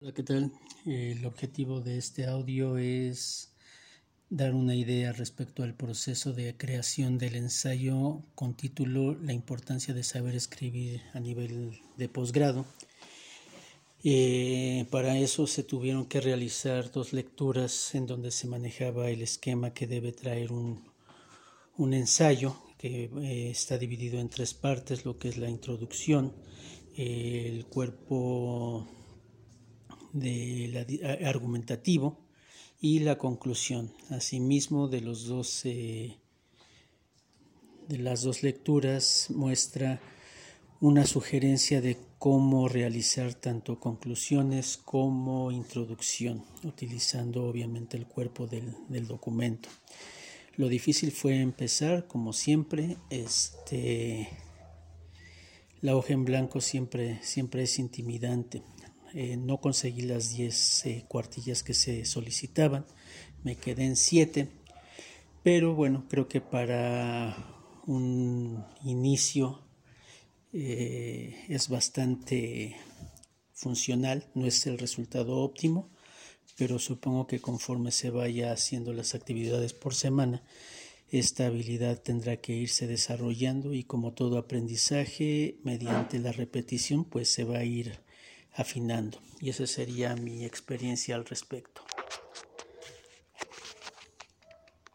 Hola, ¿qué tal? El objetivo de este audio es dar una idea respecto al proceso de creación del ensayo con título La importancia de saber escribir a nivel de posgrado. Eh, para eso se tuvieron que realizar dos lecturas en donde se manejaba el esquema que debe traer un, ensayo que eh, está dividido en tres partes, lo que es la introducción, el cuerpo de argumentativo y la conclusión. Asimismo, de los dos de las dos lecturas muestra una sugerencia de cómo realizar tanto conclusiones como introducción, utilizando obviamente el cuerpo del, del documento. Lo difícil fue empezar, como siempre, este la hoja en blanco siempre, siempre es intimidante. Eh, no conseguí las 10 eh, cuartillas que se solicitaban, me quedé en 7, pero bueno, creo que para un inicio eh, es bastante funcional, no es el resultado óptimo, pero supongo que conforme se vaya haciendo las actividades por semana, esta habilidad tendrá que irse desarrollando y como todo aprendizaje, mediante la repetición, pues se va a ir afinando. Y esa sería mi experiencia al respecto.